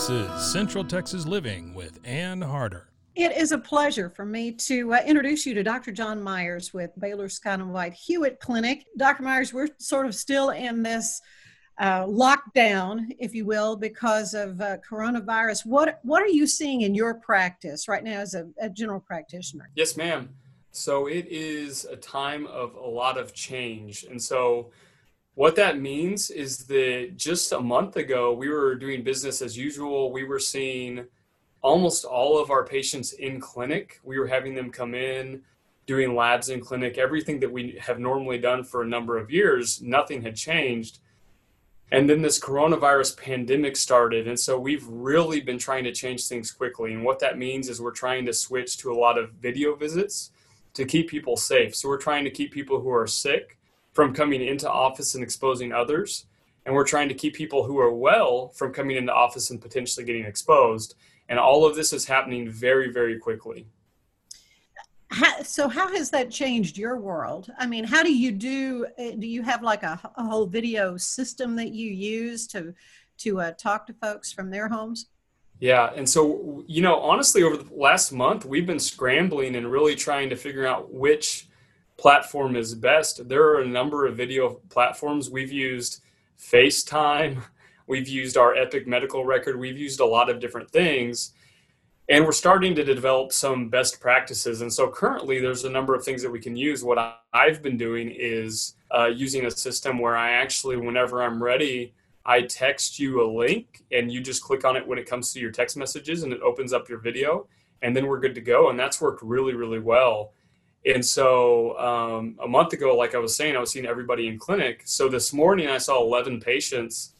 This is Central Texas Living with Ann Harder. It is a pleasure for me to uh, introduce you to Dr. John Myers with Baylor Scott and White Hewitt Clinic. Dr. Myers, we're sort of still in this uh, lockdown, if you will, because of uh, coronavirus. What what are you seeing in your practice right now as a, a general practitioner? Yes, ma'am. So it is a time of a lot of change, and so what that means is that just a month ago, we were doing business as usual. We were seeing almost all of our patients in clinic. We were having them come in, doing labs in clinic, everything that we have normally done for a number of years, nothing had changed. And then this coronavirus pandemic started. And so we've really been trying to change things quickly. And what that means is we're trying to switch to a lot of video visits to keep people safe. So we're trying to keep people who are sick from coming into office and exposing others. And we're trying to keep people who are well from coming into office and potentially getting exposed. And all of this is happening very, very quickly. How, so how has that changed your world i mean how do you do uh, do you have like a, a whole video system that you use to to uh, talk to folks from their homes yeah and so you know honestly over the last month we've been scrambling and really trying to figure out which platform is best. There are a number of video platforms. We've used FaceTime, we've used our Epic medical record, we've used a lot of different things. And we're starting to develop some best practices. And so currently, there's a number of things that we can use. What I've been doing is uh, using a system where I actually, whenever I'm ready, I text you a link and you just click on it when it comes to your text messages and it opens up your video. And then we're good to go. And that's worked really, really well. And so um, a month ago, like I was saying, I was seeing everybody in clinic. So this morning I saw 11 patients,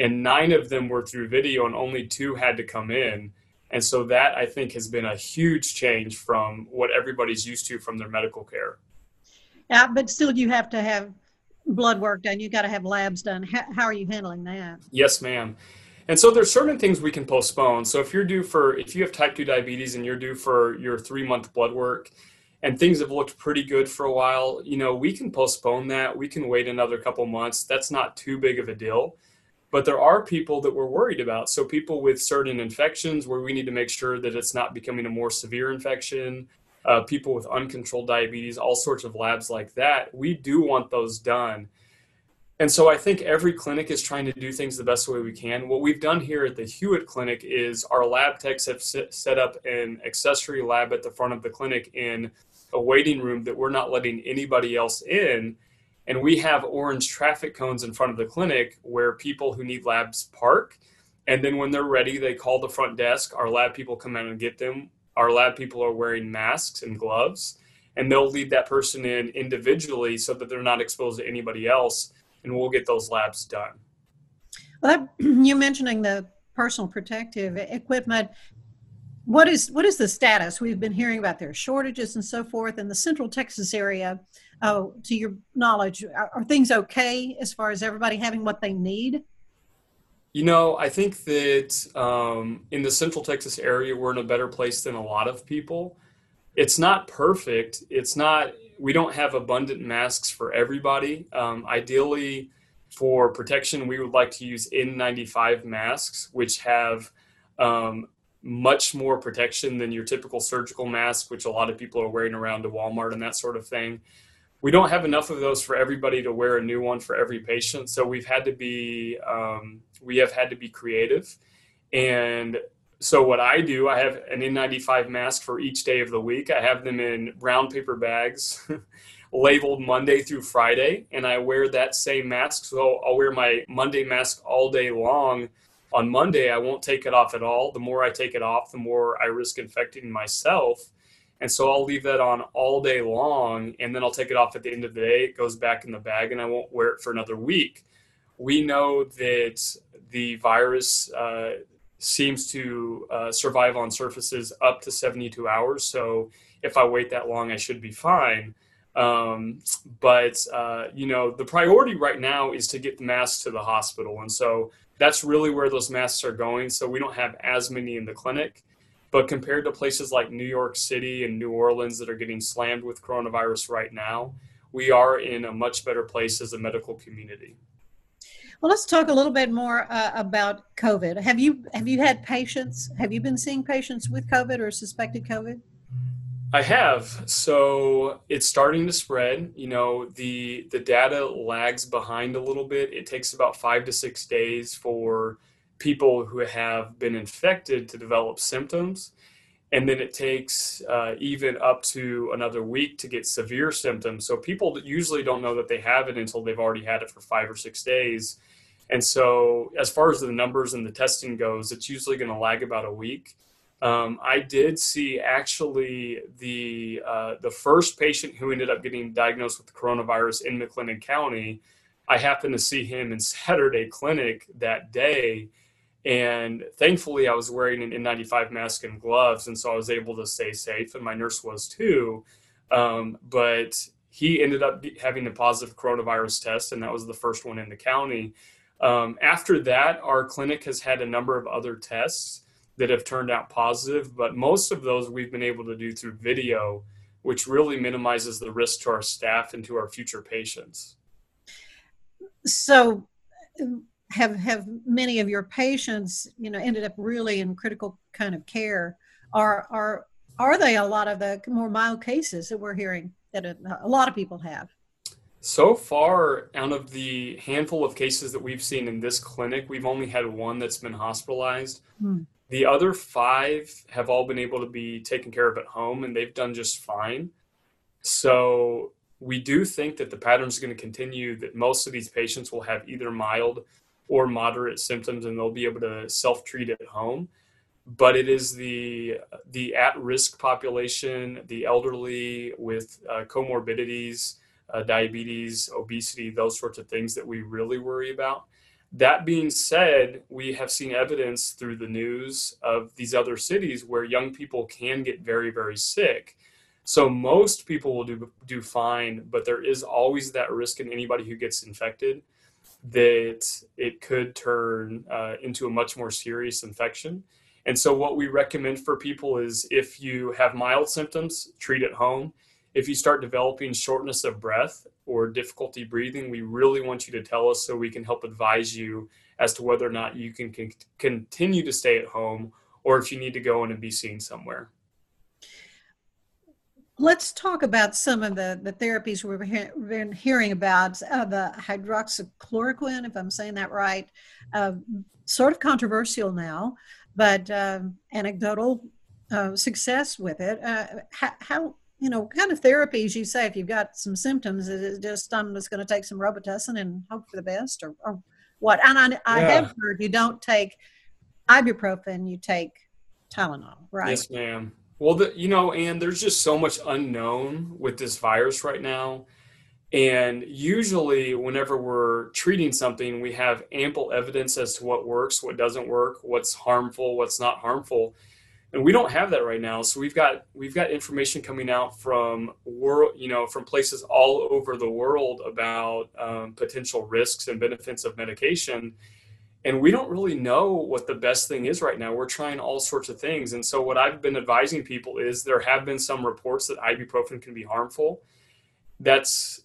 and nine of them were through video, and only two had to come in. And so that I think has been a huge change from what everybody's used to from their medical care. Yeah, but still, you have to have blood work done. You got to have labs done. How, how are you handling that? Yes, ma'am. And so there's certain things we can postpone. So if you're due for, if you have type 2 diabetes and you're due for your three month blood work, and things have looked pretty good for a while, you know, we can postpone that. We can wait another couple months. That's not too big of a deal. But there are people that we're worried about. So, people with certain infections where we need to make sure that it's not becoming a more severe infection, uh, people with uncontrolled diabetes, all sorts of labs like that, we do want those done. And so I think every clinic is trying to do things the best way we can. What we've done here at the Hewitt Clinic is our lab techs have set up an accessory lab at the front of the clinic in a waiting room that we're not letting anybody else in. And we have orange traffic cones in front of the clinic where people who need labs park. And then when they're ready, they call the front desk. Our lab people come out and get them. Our lab people are wearing masks and gloves, and they'll lead that person in individually so that they're not exposed to anybody else, and we'll get those labs done. Well, that, you mentioning the personal protective equipment what is what is the status? We've been hearing about their shortages and so forth in the Central Texas area. Uh, to your knowledge, are, are things okay as far as everybody having what they need? You know, I think that um, in the Central Texas area, we're in a better place than a lot of people. It's not perfect. It's not. We don't have abundant masks for everybody. Um, ideally, for protection, we would like to use N95 masks, which have um, much more protection than your typical surgical mask, which a lot of people are wearing around to Walmart and that sort of thing. We don't have enough of those for everybody to wear a new one for every patient, so we've had to be um, we have had to be creative. And so what I do, I have an N95 mask for each day of the week. I have them in brown paper bags. labeled Monday through Friday, and I wear that same mask. So I'll wear my Monday mask all day long. On Monday, I won't take it off at all. The more I take it off, the more I risk infecting myself. And so I'll leave that on all day long, and then I'll take it off at the end of the day. It goes back in the bag, and I won't wear it for another week. We know that the virus uh, seems to uh, survive on surfaces up to 72 hours. So if I wait that long, I should be fine. Um, but uh, you know, the priority right now is to get the mask to the hospital, and so that's really where those masks are going. So we don't have as many in the clinic, but compared to places like New York City and New Orleans that are getting slammed with coronavirus right now, we are in a much better place as a medical community. Well, let's talk a little bit more uh, about COVID. Have you have you had patients? Have you been seeing patients with COVID or suspected COVID? I have. So it's starting to spread. You know, the the data lags behind a little bit. It takes about five to six days for people who have been infected to develop symptoms. And then it takes uh, even up to another week to get severe symptoms. So people usually don't know that they have it until they've already had it for five or six days. And so, as far as the numbers and the testing goes, it's usually going to lag about a week. Um, I did see actually the uh, the first patient who ended up getting diagnosed with the coronavirus in McLennan County. I happened to see him in Saturday clinic that day, and thankfully I was wearing an N95 mask and gloves, and so I was able to stay safe, and my nurse was too. Um, but he ended up having a positive coronavirus test, and that was the first one in the county. Um, after that, our clinic has had a number of other tests that have turned out positive, but most of those we've been able to do through video, which really minimizes the risk to our staff and to our future patients. So, have have many of your patients, you know, ended up really in critical kind of care? Are are are they a lot of the more mild cases that we're hearing that a, a lot of people have? So far, out of the handful of cases that we've seen in this clinic, we've only had one that's been hospitalized. Hmm. The other five have all been able to be taken care of at home and they've done just fine. So we do think that the pattern is going to continue, that most of these patients will have either mild or moderate symptoms and they'll be able to self treat at home. But it is the, the at risk population, the elderly with uh, comorbidities, uh, diabetes, obesity, those sorts of things that we really worry about. That being said, we have seen evidence through the news of these other cities where young people can get very, very sick. So most people will do do fine, but there is always that risk in anybody who gets infected that it could turn uh, into a much more serious infection. And so what we recommend for people is if you have mild symptoms, treat at home if you start developing shortness of breath or difficulty breathing, we really want you to tell us so we can help advise you as to whether or not you can, can continue to stay at home or if you need to go in and be seen somewhere. Let's talk about some of the, the therapies we've been hearing about. Uh, the hydroxychloroquine, if I'm saying that right, uh, sort of controversial now, but um, anecdotal uh, success with it. Uh, how you know, kind of therapies you say if you've got some symptoms, is it just I'm just going to take some Robitussin and hope for the best, or, or what? And I, I yeah. have heard you don't take ibuprofen, you take Tylenol, right? Yes, ma'am. Well, the, you know, and there's just so much unknown with this virus right now. And usually, whenever we're treating something, we have ample evidence as to what works, what doesn't work, what's harmful, what's not harmful and we don't have that right now. So we've got we've got information coming out from world you know from places all over the world about um, potential risks and benefits of medication. And we don't really know what the best thing is right now. We're trying all sorts of things. And so what i've been advising people is there have been some reports that ibuprofen can be harmful. That's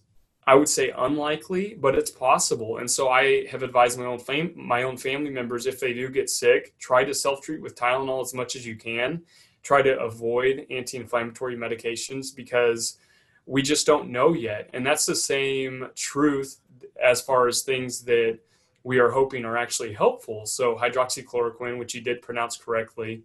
I would say unlikely, but it's possible. And so I have advised my own fam- my own family members if they do get sick, try to self treat with Tylenol as much as you can. Try to avoid anti-inflammatory medications because we just don't know yet. And that's the same truth as far as things that we are hoping are actually helpful. So hydroxychloroquine, which you did pronounce correctly,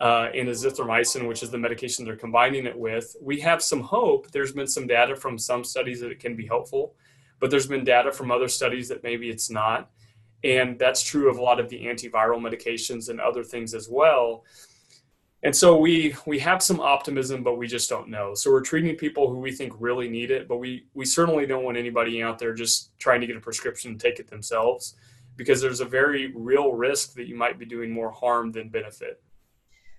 uh, and azithromycin, which is the medication they're combining it with, we have some hope. There's been some data from some studies that it can be helpful, but there's been data from other studies that maybe it's not. And that's true of a lot of the antiviral medications and other things as well. And so we we have some optimism, but we just don't know. So we're treating people who we think really need it, but we we certainly don't want anybody out there just trying to get a prescription and take it themselves, because there's a very real risk that you might be doing more harm than benefit.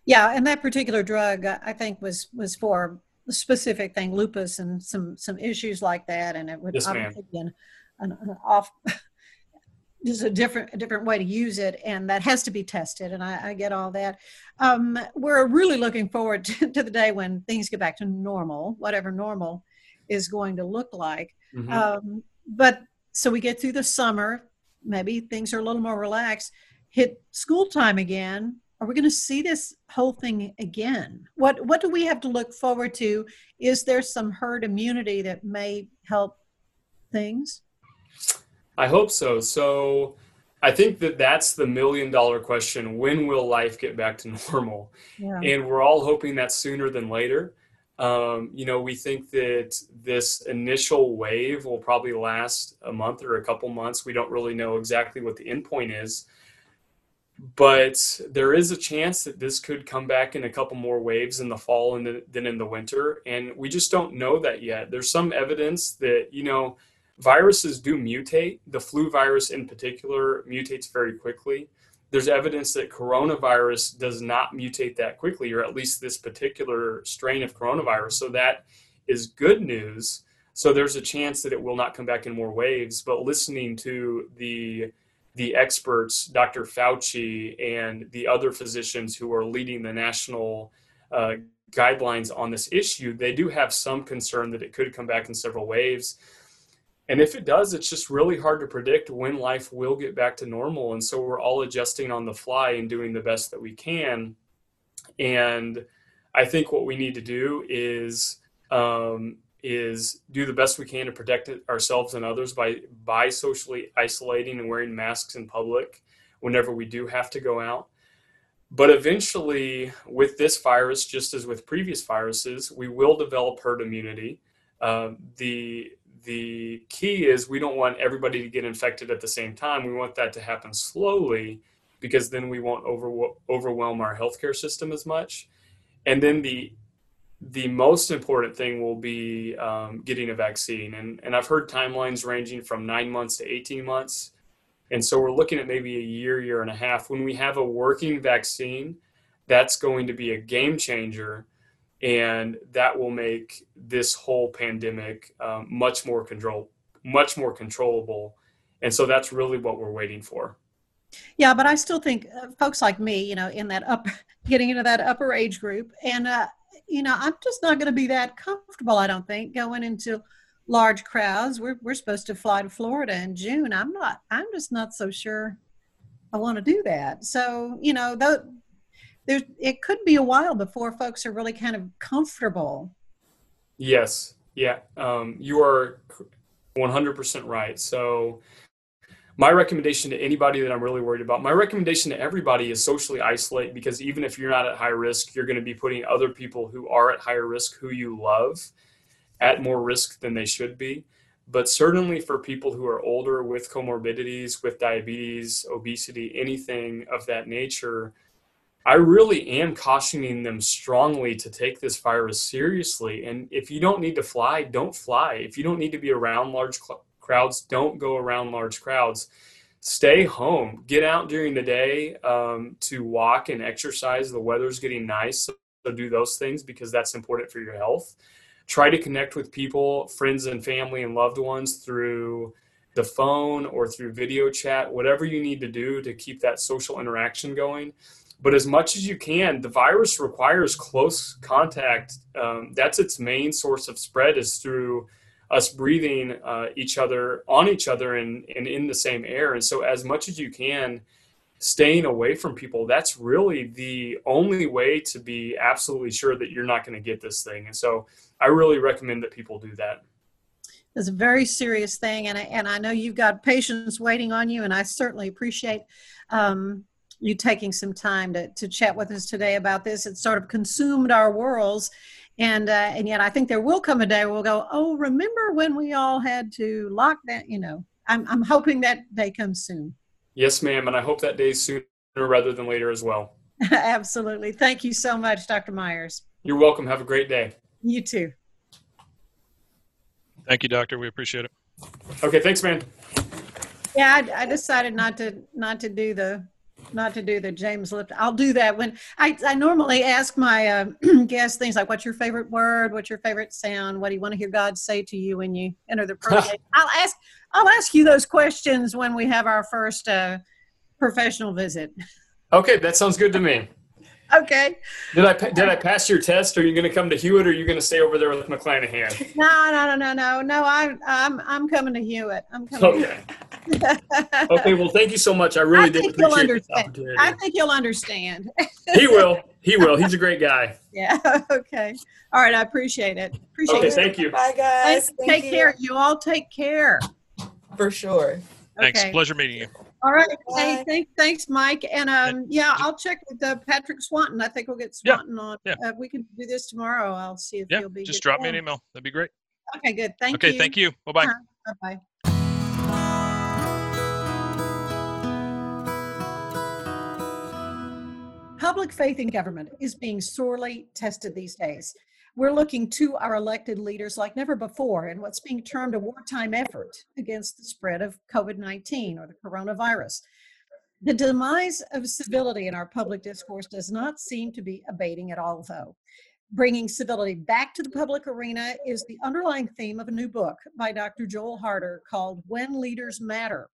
Yeah, and that particular drug, I think, was was for a specific thing, lupus, and some some issues like that, and it would yes, obviously be an, an, an off. just a different a different way to use it, and that has to be tested. And I, I get all that. Um, we're really looking forward to, to, the day when things get back to normal, whatever normal is going to look like. Mm-hmm. Um, but so we get through the summer, maybe things are a little more relaxed. Hit school time again are we going to see this whole thing again? What what do we have to look forward to? Is there some herd immunity that may help things? I hope so. So I think that that's the million dollar question. When will life get back to normal? Yeah. And we're all hoping that sooner than later. Um, you know, we think that this initial wave will probably last a month or a couple months. We don't really know exactly what the endpoint is but there is a chance that this could come back in a couple more waves in the fall and the, than in the winter and we just don't know that yet. There's some evidence that you know viruses do mutate. The flu virus in particular mutates very quickly. There's evidence that coronavirus does not mutate that quickly or at least this particular strain of coronavirus so that is good news. So there's a chance that it will not come back in more waves but listening to the the experts, Dr. Fauci and the other physicians who are leading the national uh, guidelines on this issue, they do have some concern that it could come back in several waves. And if it does, it's just really hard to predict when life will get back to normal. And so we're all adjusting on the fly and doing the best that we can. And I think what we need to do is um, is do the best we can to protect ourselves and others by by socially isolating and wearing masks in public whenever we do have to go out. But eventually, with this virus, just as with previous viruses, we will develop herd immunity. Uh, the the key is we don't want everybody to get infected at the same time. We want that to happen slowly because then we won't over, overwhelm our healthcare system as much. And then the the most important thing will be um, getting a vaccine. And, and I've heard timelines ranging from nine months to 18 months. And so we're looking at maybe a year, year and a half. When we have a working vaccine, that's going to be a game changer. And that will make this whole pandemic um, much more control, much more controllable. And so that's really what we're waiting for. Yeah, but I still think uh, folks like me, you know, in that up, getting into that upper age group, and uh, you know, I'm just not going to be that comfortable, I don't think, going into large crowds. We're, we're supposed to fly to Florida in June. I'm not, I'm just not so sure I want to do that. So, you know, though, there, it could be a while before folks are really kind of comfortable. Yes. Yeah. Um, you are 100% right. So, my recommendation to anybody that I'm really worried about, my recommendation to everybody is socially isolate because even if you're not at high risk, you're going to be putting other people who are at higher risk, who you love, at more risk than they should be. But certainly for people who are older with comorbidities, with diabetes, obesity, anything of that nature, I really am cautioning them strongly to take this virus seriously. And if you don't need to fly, don't fly. If you don't need to be around large crowds. Don't go around large crowds. Stay home. Get out during the day um, to walk and exercise. The weather's getting nice, so do those things because that's important for your health. Try to connect with people, friends and family and loved ones through the phone or through video chat, whatever you need to do to keep that social interaction going. But as much as you can, the virus requires close contact. Um, that's its main source of spread is through us breathing uh, each other on each other and, and in the same air. And so, as much as you can, staying away from people, that's really the only way to be absolutely sure that you're not going to get this thing. And so, I really recommend that people do that. It's a very serious thing, and I, and I know you've got patients waiting on you, and I certainly appreciate um, you taking some time to, to chat with us today about this. It sort of consumed our worlds, and uh, and yet I think there will come a day where we'll go, oh, remember when we all had to lock that? You know, I'm I'm hoping that day comes soon. Yes, ma'am, and I hope that day sooner rather than later as well. Absolutely. Thank you so much, Dr. Myers. You're welcome. Have a great day. You too. Thank you, doctor. We appreciate it. Okay, thanks, man. Yeah, I, I decided not to not to do the not to do the James Lipton. I'll do that when I, I normally ask my uh, guests things like, "What's your favorite word? What's your favorite sound? What do you want to hear God say to you when you enter the prayer?" I'll ask I'll ask you those questions when we have our first uh, professional visit. Okay, that sounds good to me. Okay. Did I did I pass your test? Are you going to come to Hewitt, or are you going to stay over there with McClanahan? No, no, no, no, no, no. I'm I'm I'm coming to Hewitt. I'm coming. Okay. okay. Well, thank you so much. I really I did appreciate this opportunity. I think you'll understand. he will. He will. He's a great guy. yeah. Okay. All right. I appreciate it. Appreciate it. Okay. it. Thank you. Bye, guys. Thank take you. care. You all take care. For sure. Thanks. Okay. Pleasure meeting you. All right. Hey, thanks, thanks, Mike. And um, yeah, I'll check with uh, Patrick Swanton. I think we'll get Yeah, Swanton on. yeah. Uh, we can do this tomorrow. I'll see if Yeah. he'll be. Just good. drop me an email. That'd be great. Okay, good. Thank okay. you. Okay. Thank you. Bye bye. Bye bye. Public faith in government is being sorely tested these days. We're looking to our elected leaders like never before in what's being termed a wartime effort against the spread of COVID 19 or the coronavirus. The demise of civility in our public discourse does not seem to be abating at all, though. Bringing civility back to the public arena is the underlying theme of a new book by Dr. Joel Harder called When Leaders Matter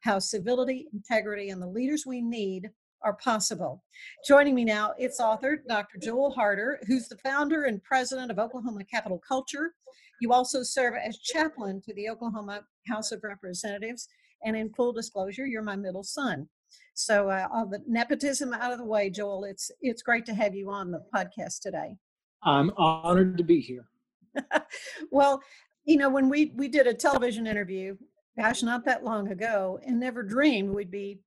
How Civility, Integrity, and the Leaders We Need Are Possible. Joining me now, its author, Dr. Joel Harder, who's the founder and president of Oklahoma Capital Culture. You also serve as chaplain to the Oklahoma House of Representatives. And in full disclosure, you're my middle son. So, uh, all the nepotism out of the way, Joel. It's it's great to have you on the podcast today. I'm honored to be here. well, you know, when we we did a television interview, gosh, not that long ago, and never dreamed we'd be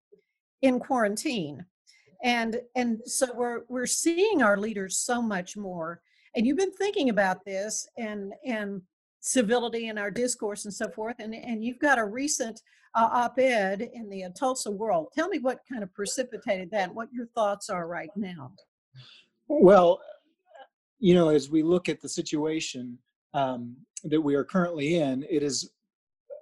in quarantine, and and so we're we're seeing our leaders so much more. And you've been thinking about this and and civility in our discourse and so forth, and and you've got a recent uh, op-ed in the uh, Tulsa World. Tell me what kind of precipitated that. What your thoughts are right now. Well, you know, as we look at the situation um, that we are currently in, it is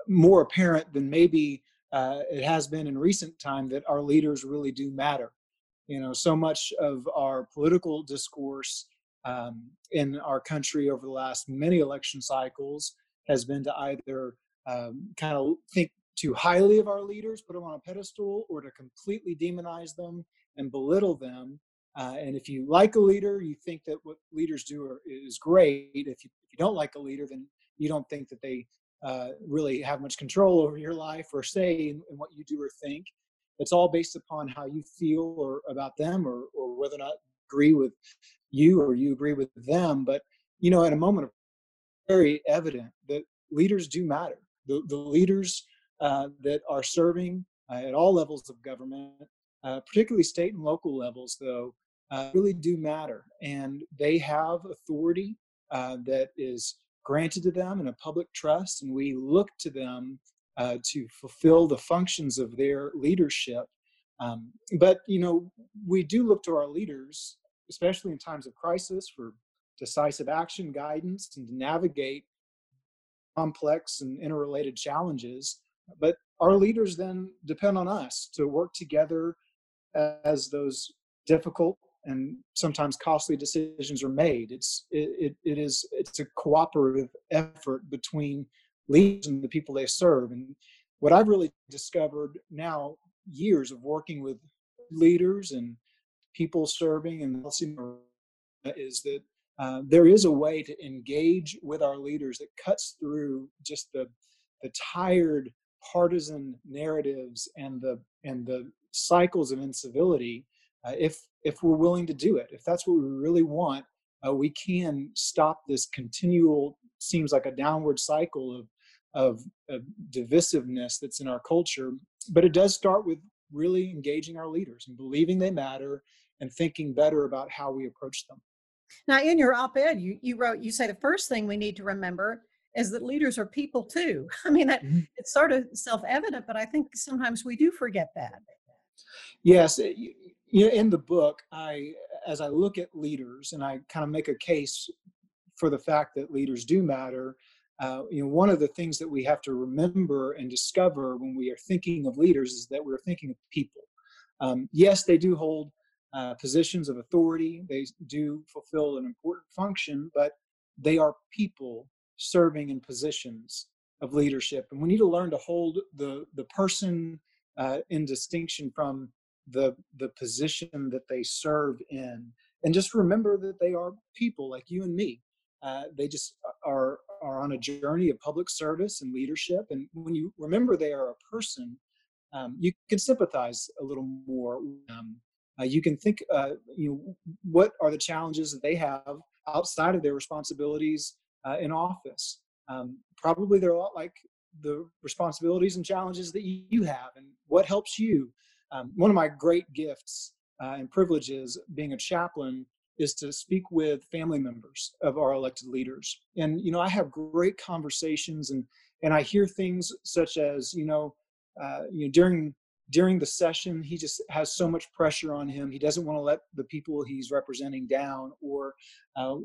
more apparent than maybe uh, it has been in recent time that our leaders really do matter. You know, so much of our political discourse um, in our country over the last many election cycles has been to either um, kind of think too highly of our leaders, put them on a pedestal, or to completely demonize them and belittle them uh, and if you like a leader, you think that what leaders do are, is great. If you, if you don't like a leader, then you don't think that they uh, really have much control over your life or say in, in, what you do or think. It's all based upon how you feel or about them or, or whether or not agree with you or you agree with them. But, you know, at a moment of very evident that leaders do matter. The, the leaders uh, that are serving uh, at all levels of government uh, particularly state and local levels, though, uh, really do matter. And they have authority that is granted to them in a public trust, and we look to them uh, to fulfill the functions of their leadership. Um, but, you know, we do look to our leaders, especially in times of crisis, for decisive action, guidance, and to navigate complex and interrelated challenges. But our leaders then depend on us to work together as those difficult and sometimes costly decisions are made. It's it, it is it's a cooperative effort between leaders and the people they serve. And what I've really discovered now, years of working with leaders and people serving and is that uh, there is a way to engage with our leaders that cuts through just the the tired partisan narratives and the and the cycles of incivility uh, if if we're willing to do it if that's what we really want uh, we can stop this continual seems like a downward cycle of, of of divisiveness that's in our culture but it does start with really engaging our leaders and believing they matter and thinking better about how we approach them now in your op-ed you, you wrote you say the first thing we need to remember is that leaders are people too. I mean, that, mm-hmm. it's sort of self-evident, but I think sometimes we do forget that. Yes, you know, in the book, I as I look at leaders and I kind of make a case for the fact that leaders do matter. Uh, you know, one of the things that we have to remember and discover when we are thinking of leaders is that we're thinking of people. Um, yes, they do hold uh, positions of authority; they do fulfill an important function, but they are people serving in positions of leadership and we need to learn to hold the the person uh, in distinction from the the position that they serve in and just remember that they are people like you and me uh, they just are are on a journey of public service and leadership and when you remember they are a person um, you can sympathize a little more uh, you can think uh, you know what are the challenges that they have outside of their responsibilities uh, in office. Um, probably they're a lot like the responsibilities and challenges that you have and what helps you. Um, one of my great gifts uh, and privileges being a chaplain is to speak with family members of our elected leaders. And, you know, I have great conversations and, and I hear things such as, you know, uh, you know, during during the session he just has so much pressure on him he doesn't want to let the people he's representing down or uh,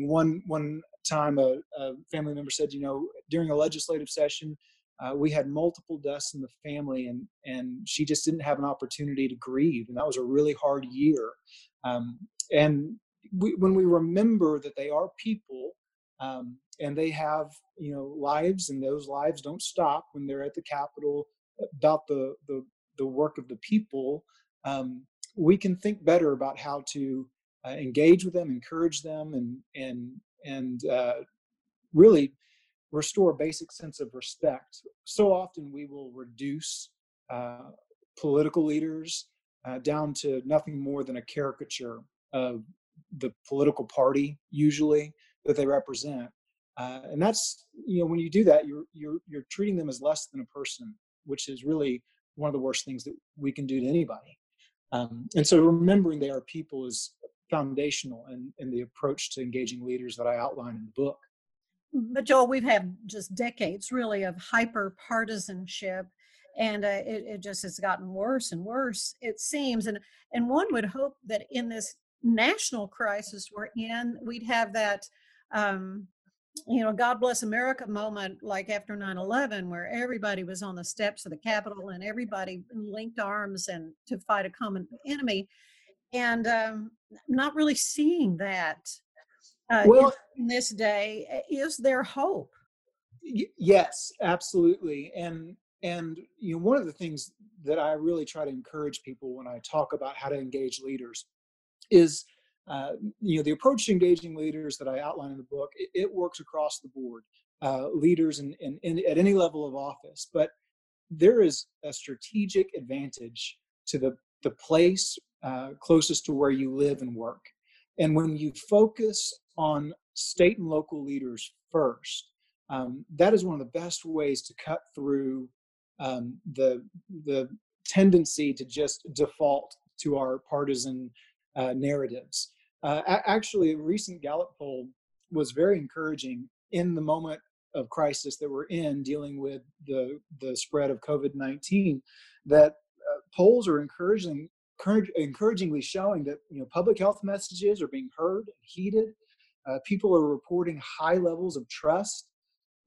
one one time a, a, family member said you know during a legislative session uh, we had multiple deaths in the family and and she just didn't have an opportunity to grieve and that was a really hard year. Um, and we, when we remember that they are people um, and they have you know lives and those lives don't stop when they're at the capitol about the the the work of the people, um, we can think better about how to uh, engage with them, encourage them, and and and uh, really restore basic sense of respect. So often we will reduce uh, political leaders uh, down to nothing more than a caricature of the political party, usually that they represent. Uh, and that's you know when you do that, you're you're you're treating them as less than a person, which is really one of the worst things that we can do to anybody. Um, and so remembering they are people is foundational in, in the approach to engaging leaders that I outline in the book. But Joel, we've had just decades really of hyper partisanship and uh, it, it, just has gotten worse and worse it seems and and one would hope that in this national crisis we're in we'd have that um, you know, God bless America moment like after 9 11, where everybody was on the steps of the Capitol and everybody linked arms and to fight a common enemy. And um, not really seeing that uh, well, in this day. Eh, is there hope? Y- yes, absolutely. And and you know one of the things that I really try to encourage people when I talk about how to engage leaders is uh, you know, the approach to engaging leaders that I outline in the book, it, it works across the board, uh, leaders in, in, in, at any level of office. But there is a strategic advantage to the, the place uh, closest to where you live and work. And when you focus on state and local leaders first, um, that is one of the best ways to cut through um, the the tendency to just default to our partisan uh, narratives. Uh, actually, a recent Gallup poll was very encouraging in the moment of crisis that we're in, dealing with the the spread of COVID nineteen. That uh, polls are encouraging encouragingly showing that you know public health messages are being heard and heeded. Uh, people are reporting high levels of trust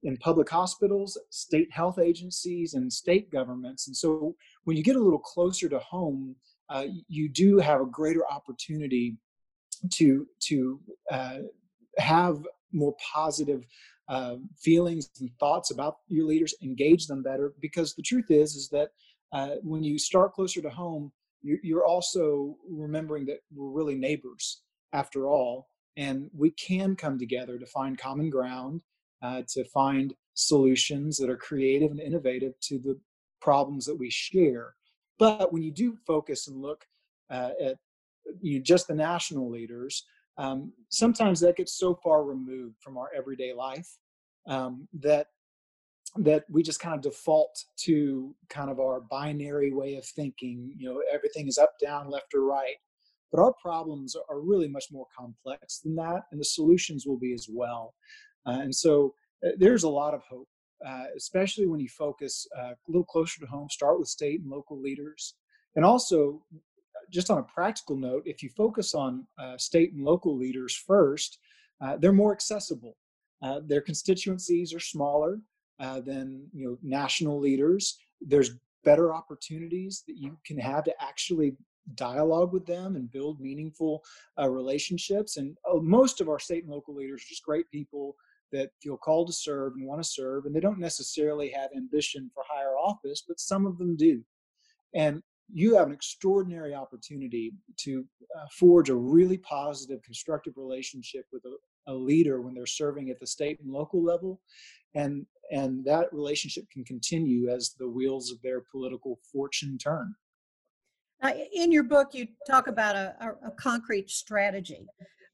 in public hospitals, state health agencies, and state governments. And so, when you get a little closer to home, uh, you do have a greater opportunity to to uh, have more positive uh, feelings and thoughts about your leaders, engage them better. Because the truth is, is that uh, when you start closer to home, you're, you're also remembering that we're really neighbors after all, and we can come together to find common ground, uh, to find solutions that are creative and innovative to the problems that we share. But when you do focus and look uh, at you know, just the national leaders, um, sometimes that gets so far removed from our everyday life um, that that we just kind of default to kind of our binary way of thinking. You know, everything is up, down, left, or right. But our problems are really much more complex than that, and the solutions will be as well. Uh, and so uh, there's a lot of hope, uh, especially when you focus uh, a little closer to home, start with state and local leaders. And also, just on a practical note, if you focus on uh, state and local leaders first, uh, they're more accessible. their constituencies are smaller than you know national leaders. There's better opportunities that you can have to actually dialogue with them and build meaningful uh, relationships. And uh, most of our state and local leaders are just great people that feel called to serve and want to serve, and they don't necessarily have ambition for higher office, but some of them do. And you have an extraordinary opportunity to uh, forge a really positive, constructive relationship with a, a leader when they're serving at the state and local level, and and that relationship can continue as the wheels of their political fortune turn. Uh, in your book, you talk about a, a, a concrete strategy,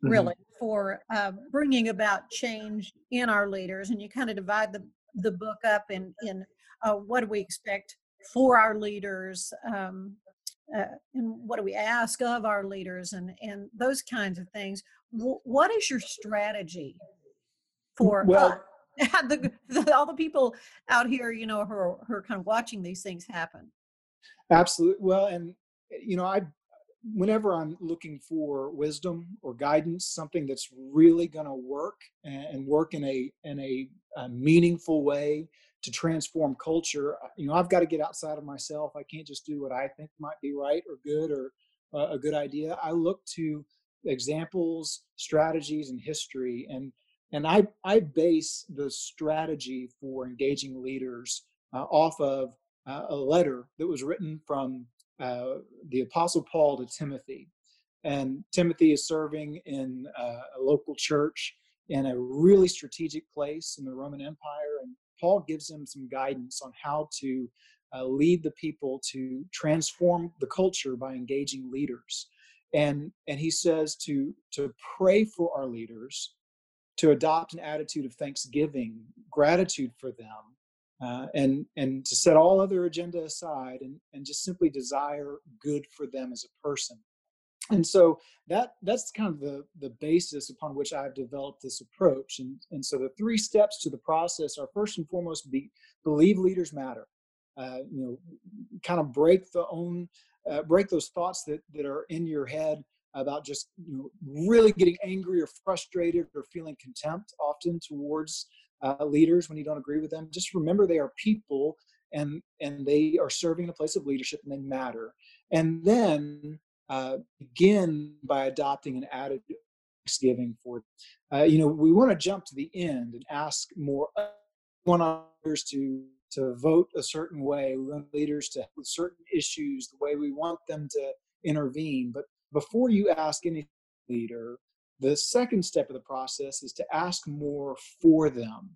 really, mm-hmm. for uh, bringing about change in our leaders, and you kind of divide the the book up in in uh, what do we expect for our leaders, um, uh, and what do we ask of our leaders, and and those kinds of things. W- what is your strategy for? Well. the, the, all the people out here, you know, who are, who are kind of watching these things happen. Absolutely. Well, and you know, I whenever I'm looking for wisdom or guidance, something that's really going to work and work in a in a, a, meaningful way to transform culture, you know, I've got to get outside of myself. I can't just do what I think might be right or good or uh, a good idea. I look to examples, strategies, and history, and and I I base the strategy for engaging leaders uh, off of uh, a letter that was written from uh, the Apostle Paul to Timothy. And Timothy is serving in uh, a local church in a really strategic place in the Roman Empire. And Paul gives him some guidance on how to uh, lead the people to transform the culture by engaging leaders. And, and he says to, to pray for our leaders, to adopt an attitude of thanksgiving, gratitude for them, uh, and and to set all other agenda aside and and just simply desire good for them as a person. And so that that's kind of the the basis upon which i've developed this approach. And and so the three steps to the process are first and foremost be believe leaders matter. Uh, you know kind of break the own uh, break those thoughts that that are in your head about just you know really getting angry or frustrated or feeling contempt often towards uh, leaders when you don't agree with them. Just remember they are people and and they are serving in a place of leadership and they matter. And then uh, begin by adopting an attitude thanksgiving for. Uh, you know, we want to jump to the end and ask more. We want others to to vote a certain way. We want leaders to have certain issues the way we want them to intervene. But before you ask any leader the second step of the process is to ask more for them.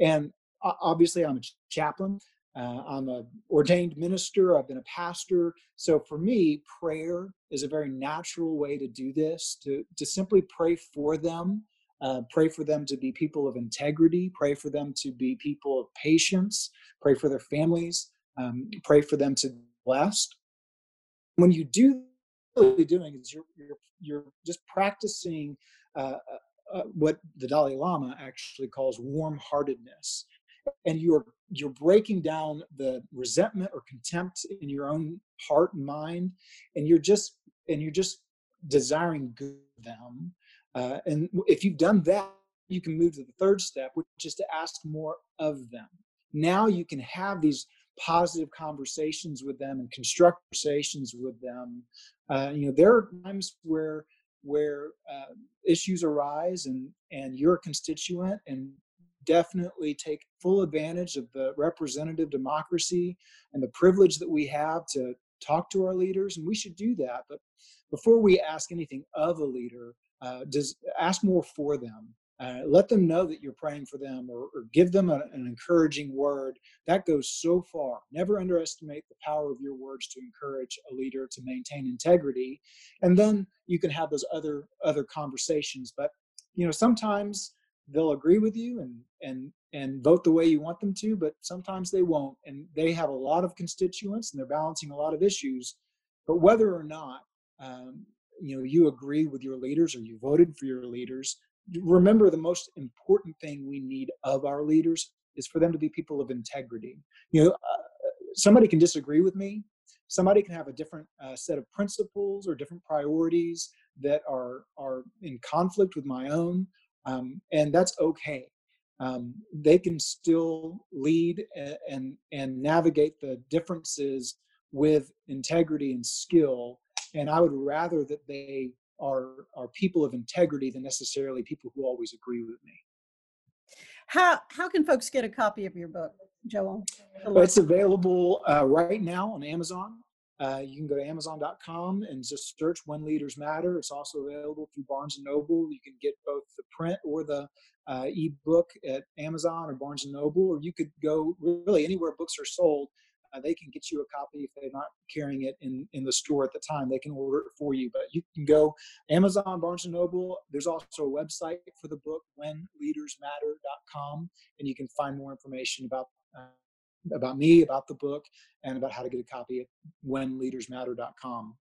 And obviously, I'm a chaplain. Uh, I'm an ordained minister. I've been a pastor. So for me, prayer is a very natural way to do this. To to simply pray for them, uh, pray for them to be people of integrity, pray for them to be people of patience, pray for their families, um, pray for them to be blessed. When you do really doing is you're you're, you're just practicing uh, uh, uh, what the Dalai Lama actually calls warm-heartedness, and you're you're breaking down the resentment or contempt in your own heart and mind, and you're just and you're just desiring good them. Uh, and if you've done that, you can move to the third step, which is to ask more of them. Now you can have these positive conversations with them and construct conversations with them. Uh, you know, there are times where where uh, issues arise and and you're a constituent and definitely take full advantage of the representative democracy and the privilege that we have to talk to our leaders and we should do that but before we ask anything of a leader, uh, does ask more for them. Uh, let them know that you're praying for them or, or give them a, an encouraging word. That goes so far. Never underestimate the power of your words to encourage a leader to maintain integrity. And then you can have those other other conversations. But you know, sometimes they'll agree with you and and and vote the way you want them to, but sometimes they won't. And they have a lot of constituents and they're balancing a lot of issues. But whether or not um, you know you agree with your leaders or you voted for your leaders, remember the most important thing we need of our leaders is for them to be people of integrity. You know, uh, somebody can disagree with me. Somebody can have a different uh, set of principles or different priorities that are are in conflict with my own, um, and that's okay. Um, they can still lead and, and and navigate the differences with integrity and skill. And I would rather that they are are people of integrity than necessarily people who always agree with me. How how can folks get a copy of your book, Joel? Well, it's available uh, right now on Amazon. Uh, you can go to Amazon.com and just search "When Leaders Matter." It's also available through Barnes and Noble. You can get both the print or the uh, ebook at Amazon or Barnes and Noble, or you could go really anywhere books are sold uh, they can get you a copy if they're not carrying it in, in the store at the time. They can order it for you. But you can go Amazon, Barnes and Noble. There's also a website for the book, whenleadersmatter.com, and you can find more information about uh, about me, about the book, and about how to get a copy at whenleadersmatter.com.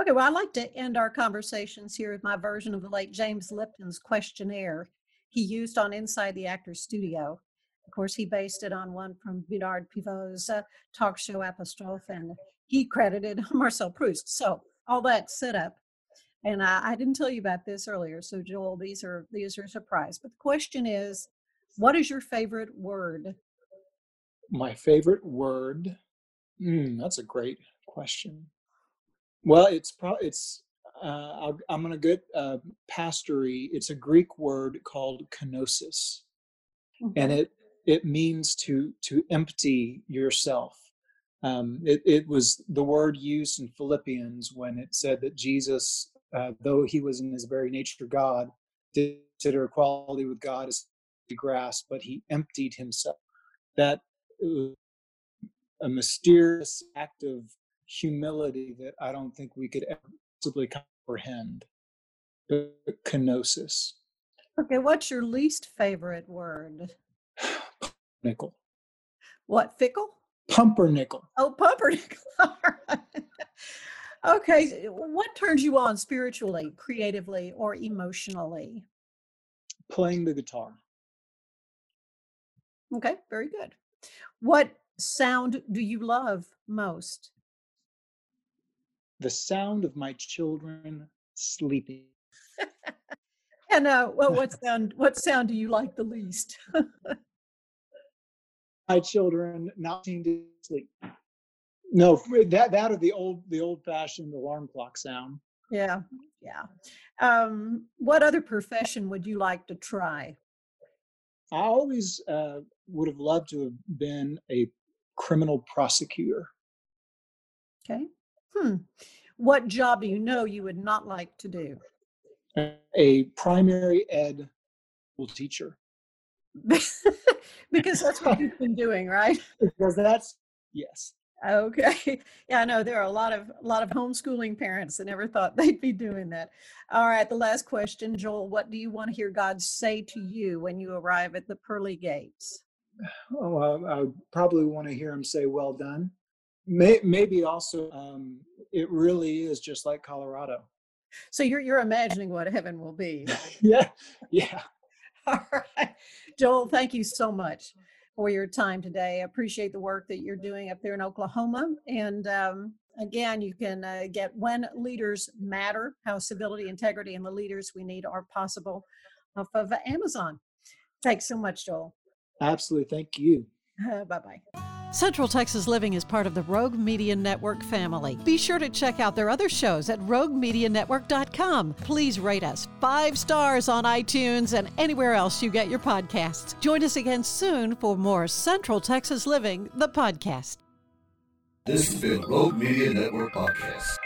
Okay, well, I'd like to end our conversations here with my version of the late James Lipton's questionnaire he used on Inside the Actors Studio. Of course, he based it on one from Bernard Pivot's uh, talk show Apostrophe, and he credited Marcel Proust. So all that set up, and I, I didn't tell you about this earlier. So Joel, these are these are a surprise. But the question is, what is your favorite word? My favorite word. Mm, that's a great question. Well, it's probably it's. Uh, i am going to get uh, pastory. It's a Greek word called kenosis, mm-hmm. and it it means to to empty yourself. Um, it, it, was the word used in Philippians when it said that Jesus, uh, though he was in his very nature God, did consider equality with God as to grasp, but he emptied himself. That was a mysterious act of humility that I don't think we could ever possibly comprehend. Kenosis. Okay, what's your least favorite word? Nickel. What fickle? Pumpernickel. Oh, pumpernickel. okay, what turns you on spiritually, creatively, or emotionally? Playing the guitar. Okay, very good. What sound do you love most? The sound of my children sleeping. and uh, well, what sound? What sound do you like the least? my children not to sleep. No, that that or the old the old fashioned alarm clock sound. Yeah, yeah. Um, what other profession would you like to try? I always uh, would have loved to have been a criminal prosecutor. Okay. Hmm. What job do you know you would not like to do? A primary ed school teacher. because that's what you've been doing, right? Because that's yes. Okay. Yeah, I know there are a lot of a lot of homeschooling parents that never thought they'd be doing that. All right, the last question, Joel, what do you want to hear God say to you when you arrive at the pearly gates? Oh, I, I probably want to hear him say, "Well done." May, maybe also, um, it really is just like Colorado. So you're you're imagining what heaven will be. yeah, yeah. All right. Joel, thank you so much for your time today. I appreciate the work that you're doing up there in Oklahoma. And um, again, you can uh, get When Leaders Matter How Civility, Integrity, and the Leaders We Need Are Possible off of Amazon. Thanks so much, Joel. Absolutely. Thank you. Bye bye. Central Texas Living is part of the Rogue Media Network family. Be sure to check out their other shows at roguemedianetwork.com. Please rate us five stars on iTunes and anywhere else you get your podcasts. Join us again soon for more Central Texas Living, the podcast. This has been Rogue Media Network Podcast.